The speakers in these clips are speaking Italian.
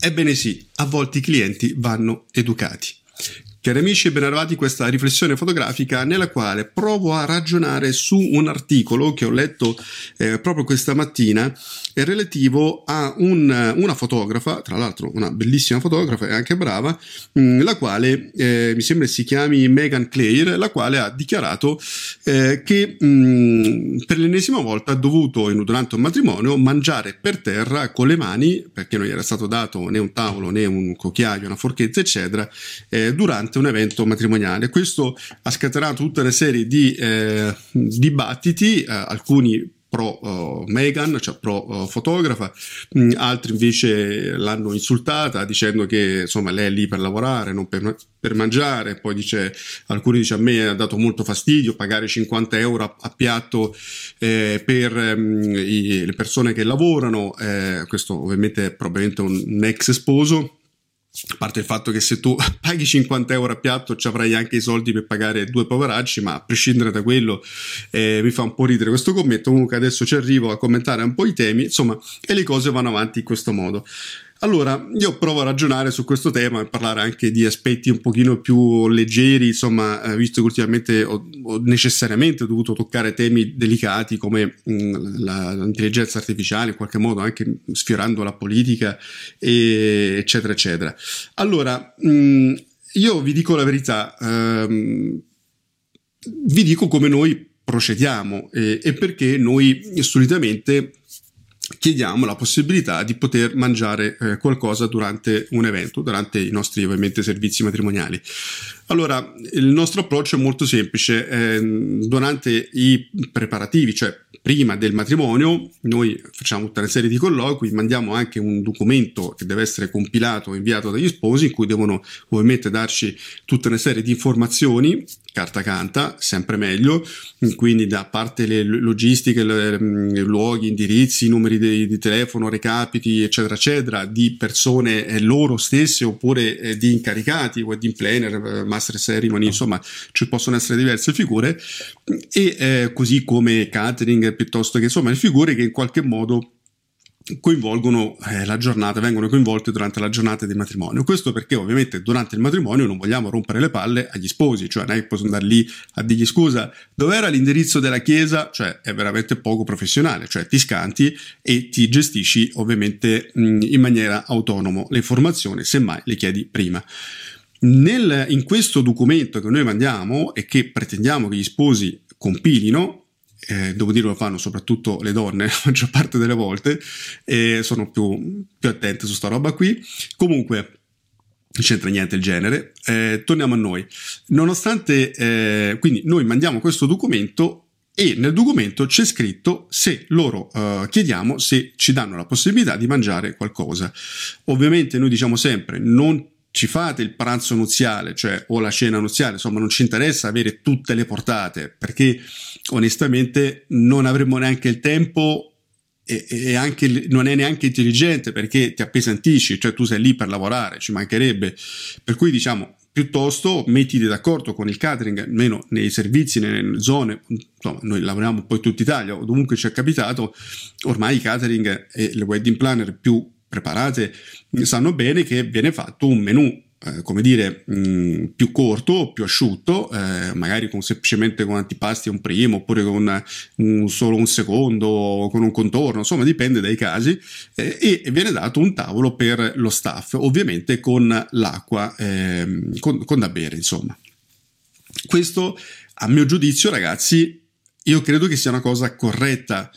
Ebbene sì, a volte i clienti vanno educati. Cari amici, ben arrivati a questa riflessione fotografica nella quale provo a ragionare su un articolo che ho letto eh, proprio questa mattina è relativo a un, una fotografa, tra l'altro una bellissima fotografa e anche brava, mh, mm, la quale eh, mi sembra si chiami Megan Clare, la quale ha dichiarato eh, che mh, mm, per l'ennesima volta ha dovuto durante un matrimonio mangiare per terra con le mani perché non gli era stato dato né un tavolo né un cucchiaio, una forchetta eccetera eh, un evento matrimoniale. Questo ha scatenato tutta una serie di eh, dibattiti, eh, alcuni pro uh, Megan, cioè pro uh, fotografa, mh, mm, altri invece l'hanno insultata dicendo che insomma lei è lì per lavorare, non per, per mangiare, poi dice, alcuni dice a me ha dato molto fastidio pagare 50 euro a, a piatto eh, per um, i, le persone che lavorano, eh, questo ovviamente è probabilmente un, un ex sposo a parte il fatto che se tu paghi 50 euro a piatto ci avrai anche i soldi per pagare due poveracci, ma a prescindere da quello eh, mi fa un po' ridere questo commento. Comunque adesso ci arrivo a commentare un po' i temi, insomma, e le cose vanno avanti in questo modo. Allora, io provo a ragionare su questo tema e parlare anche di aspetti un pochino più leggeri, insomma, eh, visto che ultimamente ho, ho, necessariamente dovuto toccare temi delicati come mh, mm, l'intelligenza artificiale, in qualche modo anche sfiorando la politica, e, eccetera, eccetera. Allora, mh, mm, io vi dico la verità, ehm, vi dico come noi procediamo e, e perché noi solitamente chiediamo la possibilità di poter mangiare eh, qualcosa durante un evento, durante i nostri ovviamente servizi matrimoniali. Allora, il nostro approccio è molto semplice. Eh, durante i preparativi, cioè prima del matrimonio, noi facciamo tutta una serie di colloqui, mandiamo anche un documento che deve essere compilato e inviato dagli sposi, in cui devono ovviamente darci tutta una serie di informazioni, carta canta, sempre meglio, quindi da parte le logistiche, le, le luoghi, indirizzi, numeri di, di, telefono, recapiti, eccetera, eccetera, di persone eh, loro stesse oppure eh, di incaricati, wedding planner, eh, master ceremony, insomma, ci possono essere diverse figure e eh, così come catering piuttosto che insomma le figure che in qualche modo coinvolgono eh, la giornata, vengono coinvolte durante la giornata di matrimonio. Questo perché ovviamente durante il matrimonio non vogliamo rompere le palle agli sposi, cioè non è che posso andare lì a dirgli scusa, dov'era l'indirizzo della chiesa? Cioè è veramente poco professionale, cioè ti scanti e ti gestisci ovviamente mh, in maniera autonoma le informazioni, semmai le chiedi prima. Nel, in questo documento che noi mandiamo e che pretendiamo che gli sposi compilino, eh, devo dire lo fanno soprattutto le donne la maggior parte delle volte e sono più, più attente su sta roba qui. Comunque, non c'entra niente il genere. Eh, torniamo a noi. Nonostante, eh, quindi noi mandiamo questo documento e nel documento c'è scritto se loro uh, chiediamo se ci danno la possibilità di mangiare qualcosa. Ovviamente noi diciamo sempre non ci fate il pranzo nuziale, cioè o la cena nuziale, insomma non ci interessa avere tutte le portate, perché onestamente non avremmo neanche il tempo e, e anche, non è neanche intelligente perché ti appesantisci, cioè tu sei lì per lavorare, ci mancherebbe. Per cui diciamo, piuttosto mettiti d'accordo con il catering, almeno nei servizi, nelle zone, insomma, noi lavoriamo poi tutta Italia, dovunque ci è capitato, ormai i catering e le wedding planner più preparate sanno bene che viene fatto un menù eh, come dire, mh, mm, più corto, più asciutto, eh, magari con, semplicemente con antipasti un primo, oppure con un, solo un secondo, con un contorno, insomma dipende dai casi, eh, e viene dato un tavolo per lo staff, ovviamente con l'acqua, ehm, con, con da bere, insomma. Questo, a mio giudizio, ragazzi, io credo che sia una cosa corretta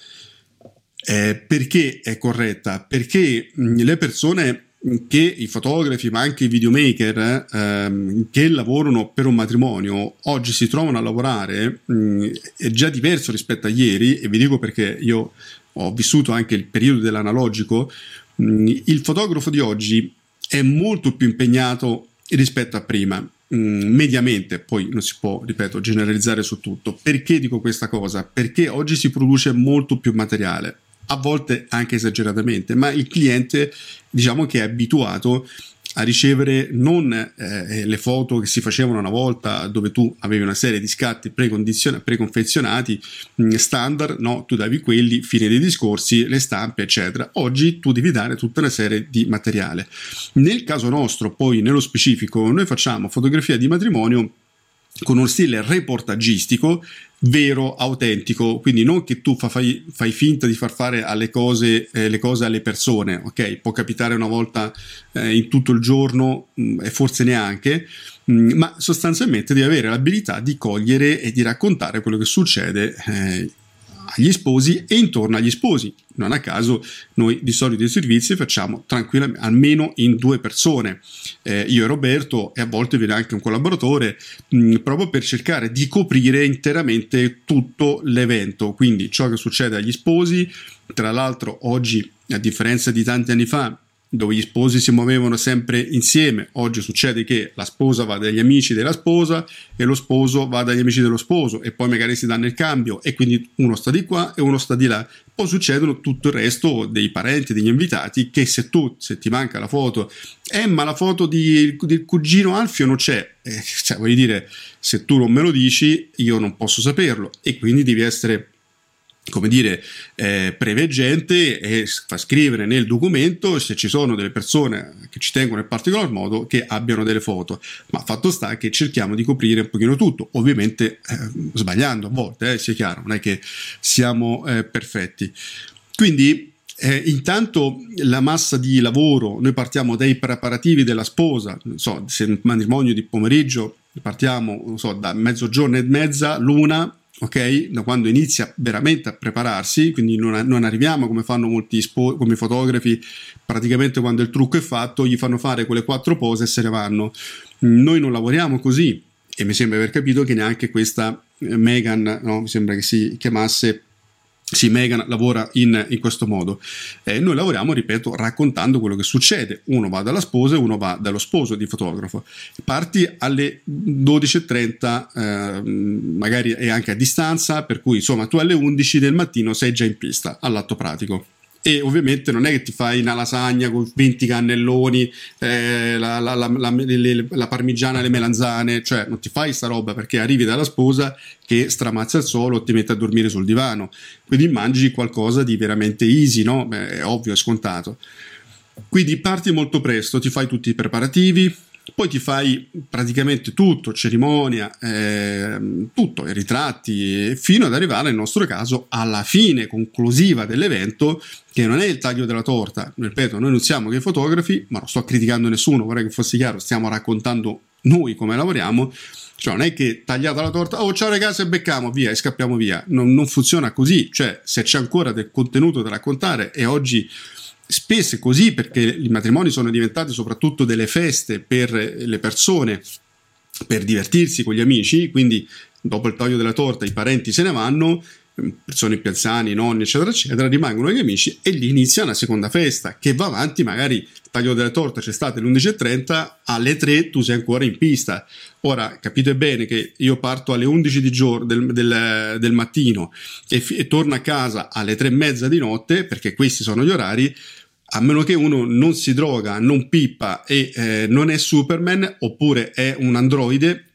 eh, perché è corretta? Perché mh, le persone che i fotografi ma anche i videomaker ehm, che lavorano per un matrimonio oggi si trovano a lavorare mh, è già diverso rispetto a ieri e vi dico perché io ho vissuto anche il periodo dell'analogico mh, il fotografo di oggi è molto più impegnato rispetto a prima mediamente, poi non si può, ripeto, generalizzare su tutto. Perché dico questa cosa? Perché oggi si produce molto più materiale a volte anche esageratamente, ma il cliente diciamo che è abituato a ricevere non eh, le foto che si facevano una volta dove tu avevi una serie di scatti preconfezionati mh, mm, standard, no, tu davi quelli, fine dei discorsi, le stampe, eccetera. Oggi tu devi dare tutta una serie di materiale. Nel caso nostro, poi nello specifico, noi facciamo fotografia di matrimonio con uno stile reportagistico vero, autentico, quindi non che tu fa, fai, fai, finta di far fare alle cose, eh, le cose alle persone, ok? Può capitare una volta eh, in tutto il giorno mm, e forse neanche, mh, mm, ma sostanzialmente devi avere l'abilità di cogliere e di raccontare quello che succede eh, agli sposi e intorno agli sposi. Non a caso noi di solito i servizi facciamo tranquillamente almeno in due persone, eh, io e Roberto e a volte viene anche un collaboratore, mh, mm, proprio per cercare di coprire interamente tutto l'evento, quindi ciò che succede agli sposi. Tra l'altro oggi, a differenza di tanti anni fa, dove gli sposi si muovevano sempre insieme. Oggi succede che la sposa va dagli amici della sposa e lo sposo va dagli amici dello sposo e poi magari si danno il cambio e quindi uno sta di qua e uno sta di là. Poi succedono tutto il resto dei parenti, degli invitati che se tu, se ti manca la foto, eh ma la foto di, del cugino Alfio non c'è, eh, cioè voglio dire, se tu non me lo dici io non posso saperlo e quindi devi essere come dire, eh, preveggente e fa scrivere nel documento se ci sono delle persone che ci tengono in particolar modo che abbiano delle foto. Ma fatto sta che cerchiamo di coprire un pochino tutto, ovviamente eh, sbagliando a volte, eh, sia chiaro, non è che siamo eh, perfetti. Quindi eh, intanto la massa di lavoro, noi partiamo dai preparativi della sposa, non so, se un matrimonio di pomeriggio partiamo so, da mezzogiorno e mezza, l'una, ok? Da quando inizia veramente a prepararsi, quindi non, non arriviamo come fanno molti spo- come fotografi, praticamente quando il trucco è fatto, gli fanno fare quelle quattro pose e se ne vanno. Noi non lavoriamo così e mi sembra aver capito che neanche questa eh, Megan, no, mi sembra che si chiamasse sì, Megan lavora in, in questo modo. Eh, noi lavoriamo, ripeto, raccontando quello che succede. Uno va dalla sposa e uno va dallo sposo di fotografo. Parti alle 12.30, eh, magari è anche a distanza, per cui insomma tu alle 11 del mattino sei già in pista, all'atto pratico e ovviamente non è che ti fai una lasagna con 20 cannelloni, eh, la, la, la, la, parmigiana e le melanzane, cioè non ti fai sta roba perché arrivi dalla sposa che stramazza il suolo e ti mette a dormire sul divano, quindi mangi qualcosa di veramente easy, no? Beh, è ovvio, è scontato. Quindi parti molto presto, ti fai tutti i preparativi, poi ti fai praticamente tutto, cerimonia, eh, tutto, i ritratti, fino ad arrivare nel nostro caso alla fine conclusiva dell'evento, che non è il taglio della torta. Ripeto, noi non siamo che fotografi, ma non sto criticando nessuno, vorrei che fosse chiaro, stiamo raccontando noi come lavoriamo. Cioè, non è che tagliata la torta, oh ciao ragazzi, e becchiamo via e scappiamo via. Non, non funziona così. Cioè, se c'è ancora del contenuto da raccontare e oggi spesso è così perché i matrimoni sono diventati soprattutto delle feste per le persone, per divertirsi con gli amici, quindi dopo il taglio della torta i parenti se ne vanno, persone più anziani, nonni, eccetera, eccetera, rimangono gli amici e lì inizia una seconda festa che va avanti, magari il taglio della torta c'è stato alle 11.30, alle 3 tu sei ancora in pista. Ora capite bene che io parto alle 11 di giorno, del, del, del mattino e, e torno a casa alle 3 e mezza di notte, perché questi sono gli orari, a meno che uno non si droga, non pippa e eh, non è Superman oppure è un androide,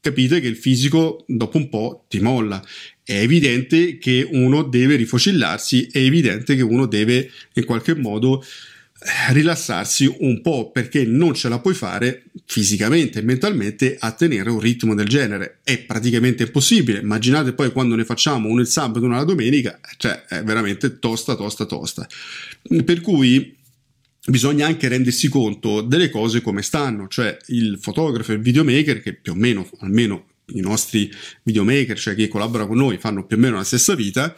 capite che il fisico dopo un po' ti molla. È evidente che uno deve rifocillarsi, è evidente che uno deve in qualche modo rilassarsi un po' perché non ce la puoi fare fisicamente e mentalmente a tenere un ritmo del genere. È praticamente impossibile. Immaginate poi quando ne facciamo uno il sabato e uno la domenica, cioè è veramente tosta, tosta, tosta. Per cui bisogna anche rendersi conto delle cose come stanno, cioè il fotografo e il videomaker che più o meno, almeno i nostri videomaker, cioè chi collabora con noi, fanno più o meno la stessa vita,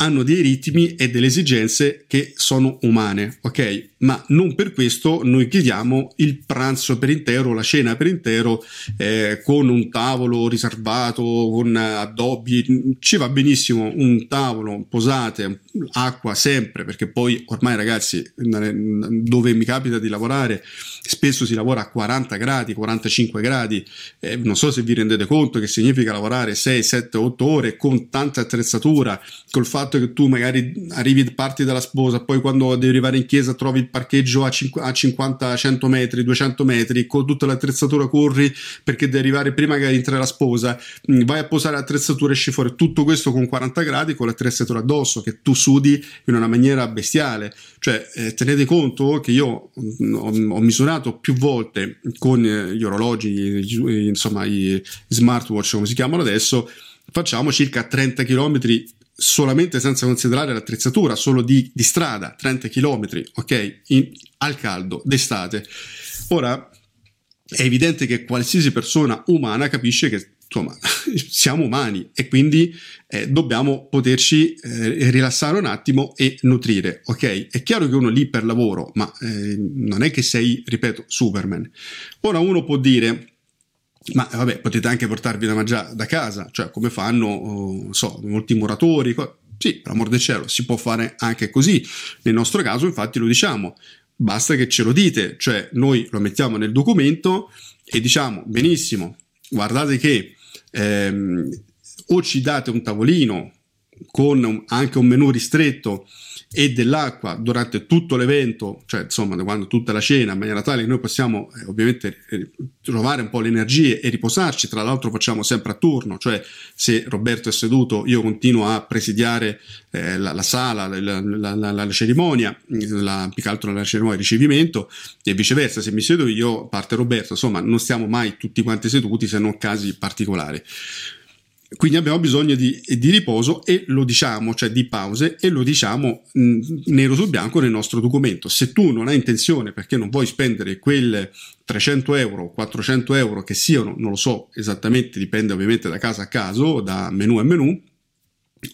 hanno dei ritmi e delle esigenze che sono umane, ok? Ma non per questo noi chiediamo il pranzo per intero, la cena per intero, eh, con un tavolo riservato, con addobbi. Ci va benissimo un tavolo, posate, acqua sempre, perché poi ormai ragazzi, dove mi capita di lavorare, spesso si lavora a 40 gradi, 45 gradi. Eh, non so se vi rendete conto che significa lavorare 6, 7, 8 ore con tanta attrezzatura, col fatto fatto che tu magari arrivi, parti dalla sposa, poi quando devi arrivare in chiesa trovi il parcheggio a, 50, 100 metri, 200 metri, con tutta l'attrezzatura corri perché devi arrivare prima che entri la sposa, mm, vai a posare l'attrezzatura e esci fuori, tutto questo con 40 gradi con l'attrezzatura addosso, che tu sudi in una maniera bestiale. Cioè, eh, tenete conto che io mm, ho, ho misurato più volte con eh, gli orologi, insomma, i smartwatch come si chiamano adesso, facciamo circa 30 km solamente senza considerare l'attrezzatura, solo di, di strada, 30 km, ok? In, al caldo, d'estate. Ora, è evidente che qualsiasi persona umana capisce che insomma siamo umani e quindi eh, dobbiamo poterci eh, rilassare un attimo e nutrire ok è chiaro che uno lì per lavoro ma eh, non è che sei ripeto superman ora uno può dire ma vabbè, potete anche portarvi da mangiare da casa, cioè come fanno, oh, so, molti muratori. Co- sì, per amor del cielo, si può fare anche così. Nel nostro caso, infatti, lo diciamo, basta che ce lo dite, cioè noi lo mettiamo nel documento e diciamo, benissimo, guardate che ehm, o ci date un tavolino con anche un menu ristretto e dell'acqua durante tutto l'evento, cioè insomma quando tutta la cena, in maniera tale che noi possiamo eh, ovviamente trovare un po' le energie e riposarci, tra l'altro facciamo sempre a turno, cioè se Roberto è seduto io continuo a presidiare eh, la, la, sala, la, la, la cerimonia, più che altro la cerimonia di ricevimento e viceversa, se mi siedo io parte Roberto, insomma non stiamo mai tutti quanti seduti se non casi particolari. Quindi abbiamo bisogno di, di, riposo e lo diciamo, cioè di pause, e lo diciamo mh, nero su bianco nel nostro documento. Se tu non hai intenzione perché non vuoi spendere quelle 300 euro, 400 euro che siano, non lo so esattamente, dipende ovviamente da casa a caso, da menu a menu,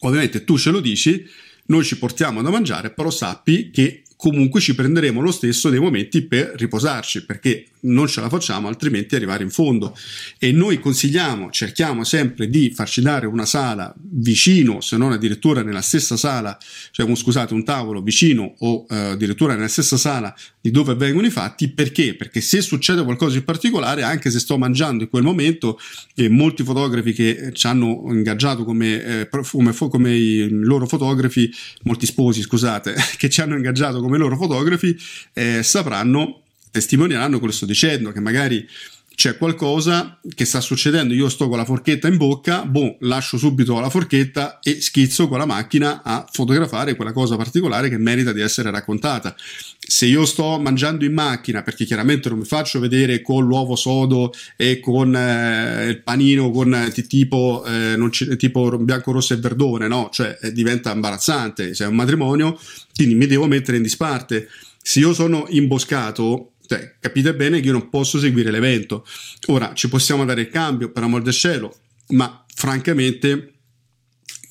ovviamente tu ce lo dici, noi ci portiamo da mangiare, però sappi che comunque ci prenderemo lo stesso dei momenti per riposarci perché non ce la facciamo altrimenti arrivare in fondo. E noi consigliamo cerchiamo sempre di farci dare una sala vicino se non addirittura nella stessa sala cioè scusate un tavolo vicino o eh, addirittura nella stessa sala di dove avvengono i fatti perché? Perché se succede qualcosa di particolare anche se sto mangiando in quel momento e molti fotografi che ci hanno ingaggiato come, eh, come, come i loro fotografi molti sposi scusate che ci hanno ingaggiato come loro fotografi eh, sapranno, testimonieranno quello che sto dicendo, che magari c'è qualcosa che sta succedendo, io sto con la forchetta in bocca, boh, lascio subito la forchetta e schizzo con la macchina a fotografare quella cosa particolare che merita di essere raccontata. Se io sto mangiando in macchina, perché chiaramente non mi faccio vedere con l'uovo sodo e con eh, il panino con eh, tipo, eh, c- tipo bianco, rosso e verdone, no? Cioè eh, diventa imbarazzante, se è un matrimonio, quindi mi devo mettere in disparte. Se io sono imboscato, cioè, capite bene che io non posso seguire l'evento. Ora ci possiamo dare il cambio per amor del cielo, ma francamente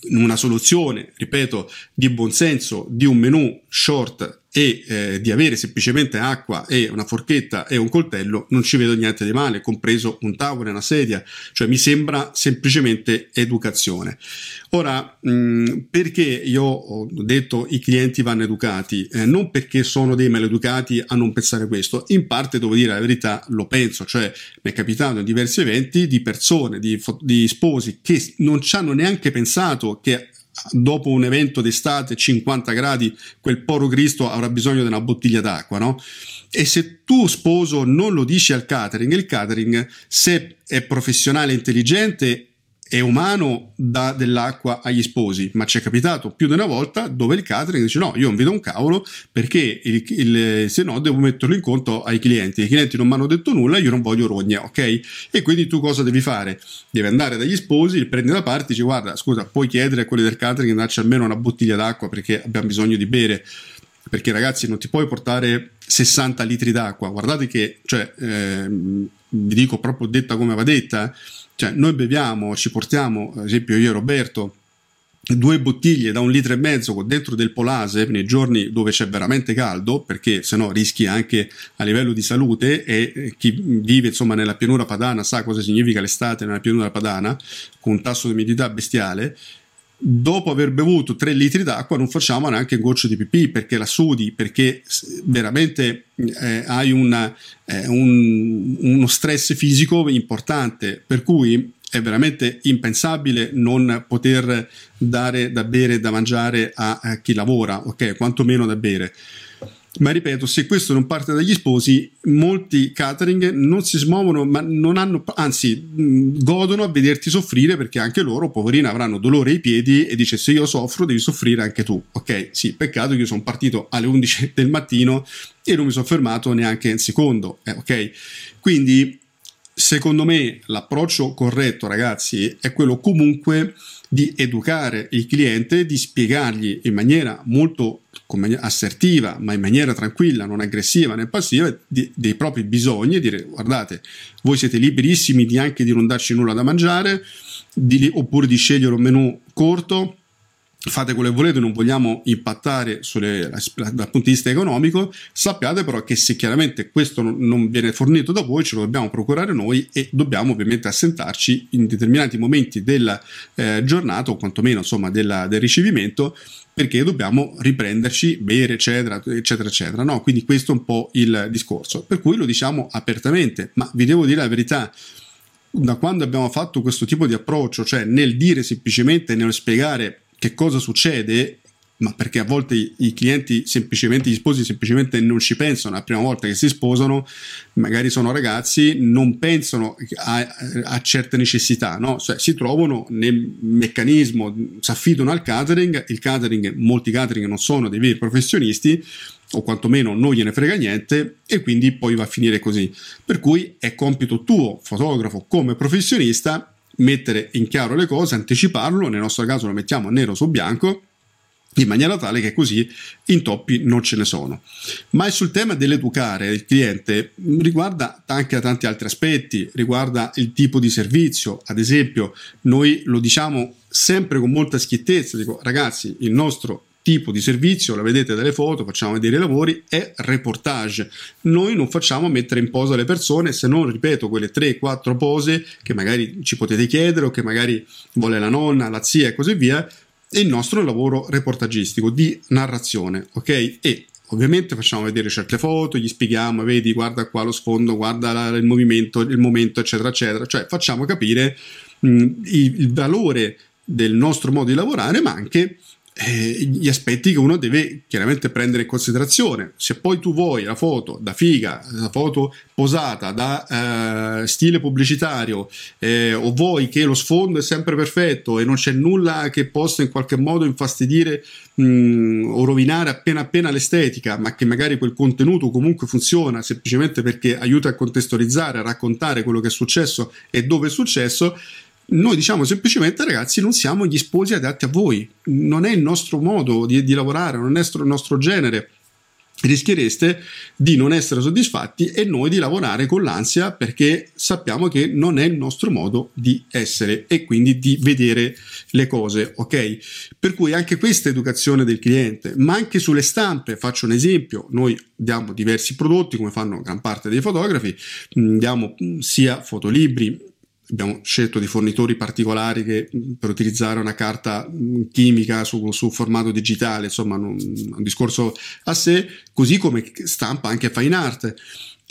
una soluzione, ripeto, di buonsenso di un menu short e eh, di avere semplicemente acqua e una forchetta e un coltello, non ci vedo niente di male, compreso un tavolo e una sedia, cioè mi sembra semplicemente educazione. Ora, mh, perché io ho detto i clienti vanno educati? Eh, non perché sono dei maleducati a non pensare questo, in parte devo dire la verità, lo penso, cioè mi è capitato in diversi eventi di persone, di, di sposi che non ci hanno neanche pensato che dopo un evento d'estate 50 gradi quel poro Cristo avrà bisogno di una bottiglia d'acqua, no? E se tu sposo non lo dici al catering, il catering se è professionale e intelligente è umano dà dell'acqua agli sposi, ma ci è capitato più di una volta dove il catering dice no, io non vedo un cavolo perché il, il, se no devo metterlo in conto ai clienti, i clienti non mi hanno detto nulla, io non voglio rogne, ok? E quindi tu cosa devi fare? Devi andare dagli sposi, li prendi da parte e dici guarda, scusa, puoi chiedere a quelli del catering di darci almeno una bottiglia d'acqua perché abbiamo bisogno di bere perché ragazzi non ti puoi portare 60 litri d'acqua guardate che cioè eh, vi dico proprio detta come va detta eh, cioè, noi beviamo, ci portiamo, ad esempio io e Roberto, due bottiglie da un litro e mezzo dentro del polase nei giorni dove c'è veramente caldo perché se no rischi anche a livello di salute e chi vive insomma nella pianura padana sa cosa significa l'estate nella pianura padana con un tasso di umidità bestiale dopo aver bevuto 3 litri d'acqua non facciamo neanche un goccio di pipì perché la sudi, perché veramente eh, hai una, eh, un, uno stress fisico importante, per cui è veramente impensabile non poter dare da bere e da mangiare a, a chi lavora, ok? Quantomeno da bere. Ma ripeto, se questo non parte dagli sposi, molti catering non si smuovono, ma non hanno, anzi, godono a vederti soffrire perché anche loro, poverini, avranno dolore ai piedi e dice se io soffro devi soffrire anche tu. Ok, sì, peccato che io sono partito alle 11 del mattino e non mi sono fermato neanche un secondo. Eh, ok, quindi secondo me l'approccio corretto, ragazzi, è quello comunque di educare il cliente, di spiegargli in maniera molto assertiva, ma in maniera tranquilla, non aggressiva né passiva, di, dei propri bisogni e dire guardate, voi siete liberissimi di anche di non darci nulla da mangiare, di, oppure di scegliere un menù corto, fate quello che volete, non vogliamo impattare sulle, dal punto di vista economico, sappiate però che se chiaramente questo non viene fornito da voi, ce lo dobbiamo procurare noi e dobbiamo ovviamente assentarci in determinati momenti della eh, giornata o quantomeno insomma della, del ricevimento perché dobbiamo riprenderci, bere, eccetera, eccetera, eccetera. No? Quindi questo è un po' il discorso. Per cui lo diciamo apertamente, ma vi devo dire la verità. Da quando abbiamo fatto questo tipo di approccio, cioè nel dire semplicemente, nel spiegare che cosa succede, ma perché a volte i clienti semplicemente, gli sposi semplicemente non ci pensano la prima volta che si sposano, magari sono ragazzi, non pensano a, a certe necessità, no? Cioè si trovano nel meccanismo, si affidano al catering, il catering, molti catering non sono dei veri professionisti, o quantomeno non gliene frega niente e quindi poi va a finire così. Per cui è compito tuo, fotografo, come professionista, mettere in chiaro le cose, anticiparlo, nel nostro caso lo mettiamo nero su bianco in maniera tale che così intoppi non ce ne sono. Ma sul tema dell'educare il cliente riguarda anche tanti altri aspetti, riguarda il tipo di servizio, ad esempio noi lo diciamo sempre con molta schiettezza, dico ragazzi il nostro tipo di servizio, la vedete dalle foto, facciamo vedere i lavori, è reportage. Noi non facciamo mettere in posa le persone se non, ripeto, quelle 3-4 pose che magari ci potete chiedere o che magari vuole la nonna, la zia e così via. E il nostro lavoro reportagistico di narrazione, ok? E ovviamente facciamo vedere certe foto, gli spieghiamo, vedi, guarda qua lo sfondo, guarda la, il movimento, il momento, eccetera, eccetera. Cioè facciamo capire mh, il, il valore del nostro modo di lavorare, ma anche eh, gli aspetti che uno deve chiaramente prendere in considerazione. Se poi tu vuoi la foto da figa, la foto posata da eh, stile pubblicitario, eh, o vuoi che lo sfondo è sempre perfetto e non c'è nulla che possa in qualche modo infastidire mh, mm, o rovinare appena appena l'estetica, ma che magari quel contenuto comunque funziona semplicemente perché aiuta a contestualizzare, a raccontare quello che è successo e dove è successo, noi diciamo semplicemente, ragazzi, non siamo gli sposi adatti a voi, non è il nostro modo di, di lavorare, non è il nostro genere. Rischiereste di non essere soddisfatti e noi di lavorare con l'ansia perché sappiamo che non è il nostro modo di essere e quindi di vedere le cose, ok? Per cui anche questa educazione del cliente, ma anche sulle stampe, faccio un esempio, noi diamo diversi prodotti come fanno gran parte dei fotografi, diamo sia fotolibri abbiamo scelto dei fornitori particolari che, per utilizzare una carta chimica su, su formato digitale, insomma un, un, discorso a sé, così come stampa anche fine art.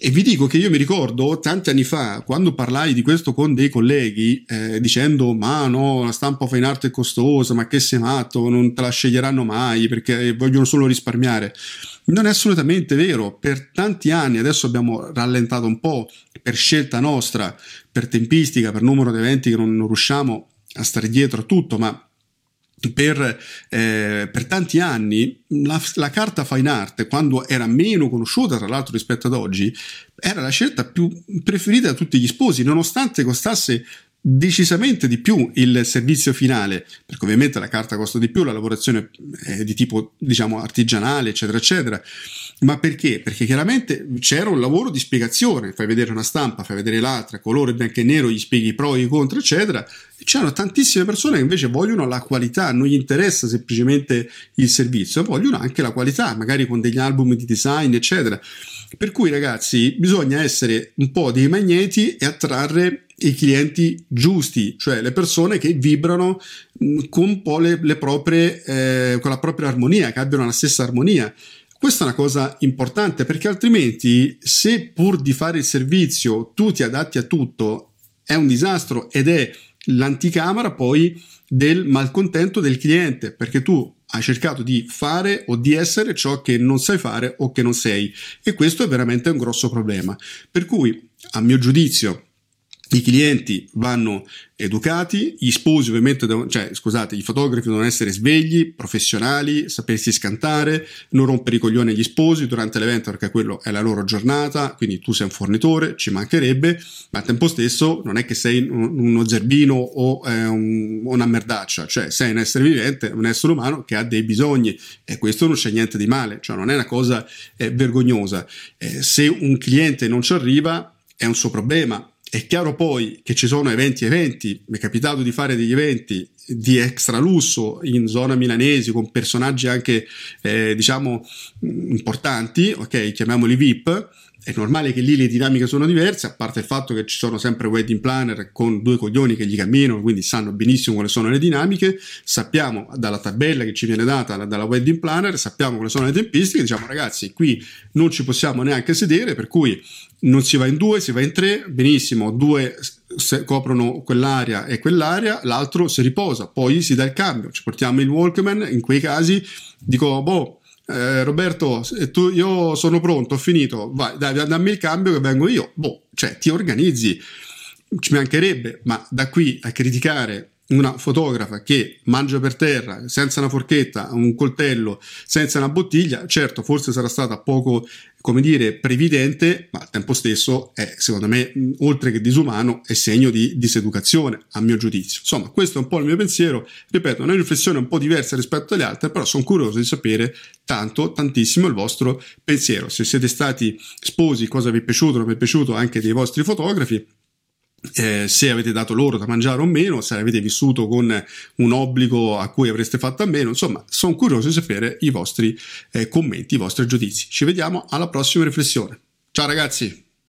E vi dico che io mi ricordo tanti anni fa, quando parlai di questo con dei colleghi, eh, dicendo ma no, la stampa fine art è costosa, ma che sei matto, non te la sceglieranno mai perché vogliono solo risparmiare. Non è assolutamente vero, per tanti anni, adesso abbiamo rallentato un po' per scelta nostra, per tempistica, per numero di eventi che non, non riusciamo a stare dietro a tutto, ma per, eh, per, tanti anni la, la, carta fine art, quando era meno conosciuta tra l'altro rispetto ad oggi, era la scelta più preferita da tutti gli sposi, nonostante costasse decisamente di più il servizio finale, perché ovviamente la carta costa di più, la lavorazione è di tipo diciamo artigianale, eccetera, eccetera. Ma perché? Perché chiaramente c'era un lavoro di spiegazione, fai vedere una stampa, fai vedere l'altra, colore bianco e nero, gli spieghi i pro e i contro, eccetera. E c'erano tantissime persone che invece vogliono la qualità, non gli interessa semplicemente il servizio, vogliono anche la qualità, magari con degli album di design, eccetera. Per cui ragazzi bisogna essere un po' dei magneti e attrarre i clienti giusti, cioè le persone che vibrano con un po' le, le proprie, eh, con la propria armonia, che abbiano la stessa armonia. Questa è una cosa importante perché altrimenti se pur di fare il servizio tu ti adatti a tutto è un disastro ed è l'anticamera poi del malcontento del cliente, perché tu hai cercato di fare o di essere ciò che non sai fare o che non sei e questo è veramente un grosso problema. Per cui, a mio giudizio, i clienti vanno educati, gli sposi ovviamente devono, cioè scusate, i fotografi devono essere svegli, professionali, sapersi scantare, non rompere i coglioni agli sposi durante l'evento perché quello è la loro giornata, quindi tu sei un fornitore, ci mancherebbe, ma al tempo stesso non è che sei uno zerbino o eh, un, una merdaccia, cioè sei un essere vivente, un essere umano che ha dei bisogni e questo non c'è niente di male, cioè non è una cosa eh, vergognosa. Eh, se un cliente non ci arriva è un suo problema, è chiaro poi che ci sono eventi eventi, mi è capitato di fare degli eventi di extra lusso in zona milanesi con personaggi anche eh, diciamo importanti, ok, chiamiamoli VIP, è normale che lì le dinamiche sono diverse, a parte il fatto che ci sono sempre wedding planner con due coglioni che gli camminano, quindi sanno benissimo quali sono le dinamiche, sappiamo dalla tabella che ci viene data dalla wedding planner, sappiamo quali sono le tempistiche, diciamo ragazzi qui non ci possiamo neanche sedere, per cui non si va in due, si va in tre, benissimo, due coprono quell'area e quell'area, l'altro si riposa, poi si dà il cambio, ci portiamo il Walkman, in quei casi dico, boh, eh, Roberto, tu, io sono pronto, ho finito, vai, dai, dammi il cambio che vengo io, boh, cioè ti organizzi, ci mancherebbe, ma da qui a criticare una fotografa che mangia per terra senza una forchetta, un coltello, senza una bottiglia, certo forse sarà stata poco, come dire, previdente, ma al tempo stesso è, secondo me, oltre che disumano, è segno di diseducazione, a mio giudizio. Insomma, questo è un po' il mio pensiero, ripeto, una riflessione un po' diversa rispetto alle altre, però sono curioso di sapere tanto, tantissimo il vostro pensiero. Se siete stati sposi, cosa vi è piaciuto, non vi è piaciuto anche dei vostri fotografi, eh, se avete dato loro da mangiare o meno, se avete vissuto con un obbligo a cui avreste fatto a meno, insomma, sono curioso di sapere i vostri eh, commenti, i vostri giudizi. Ci vediamo alla prossima riflessione. Ciao ragazzi!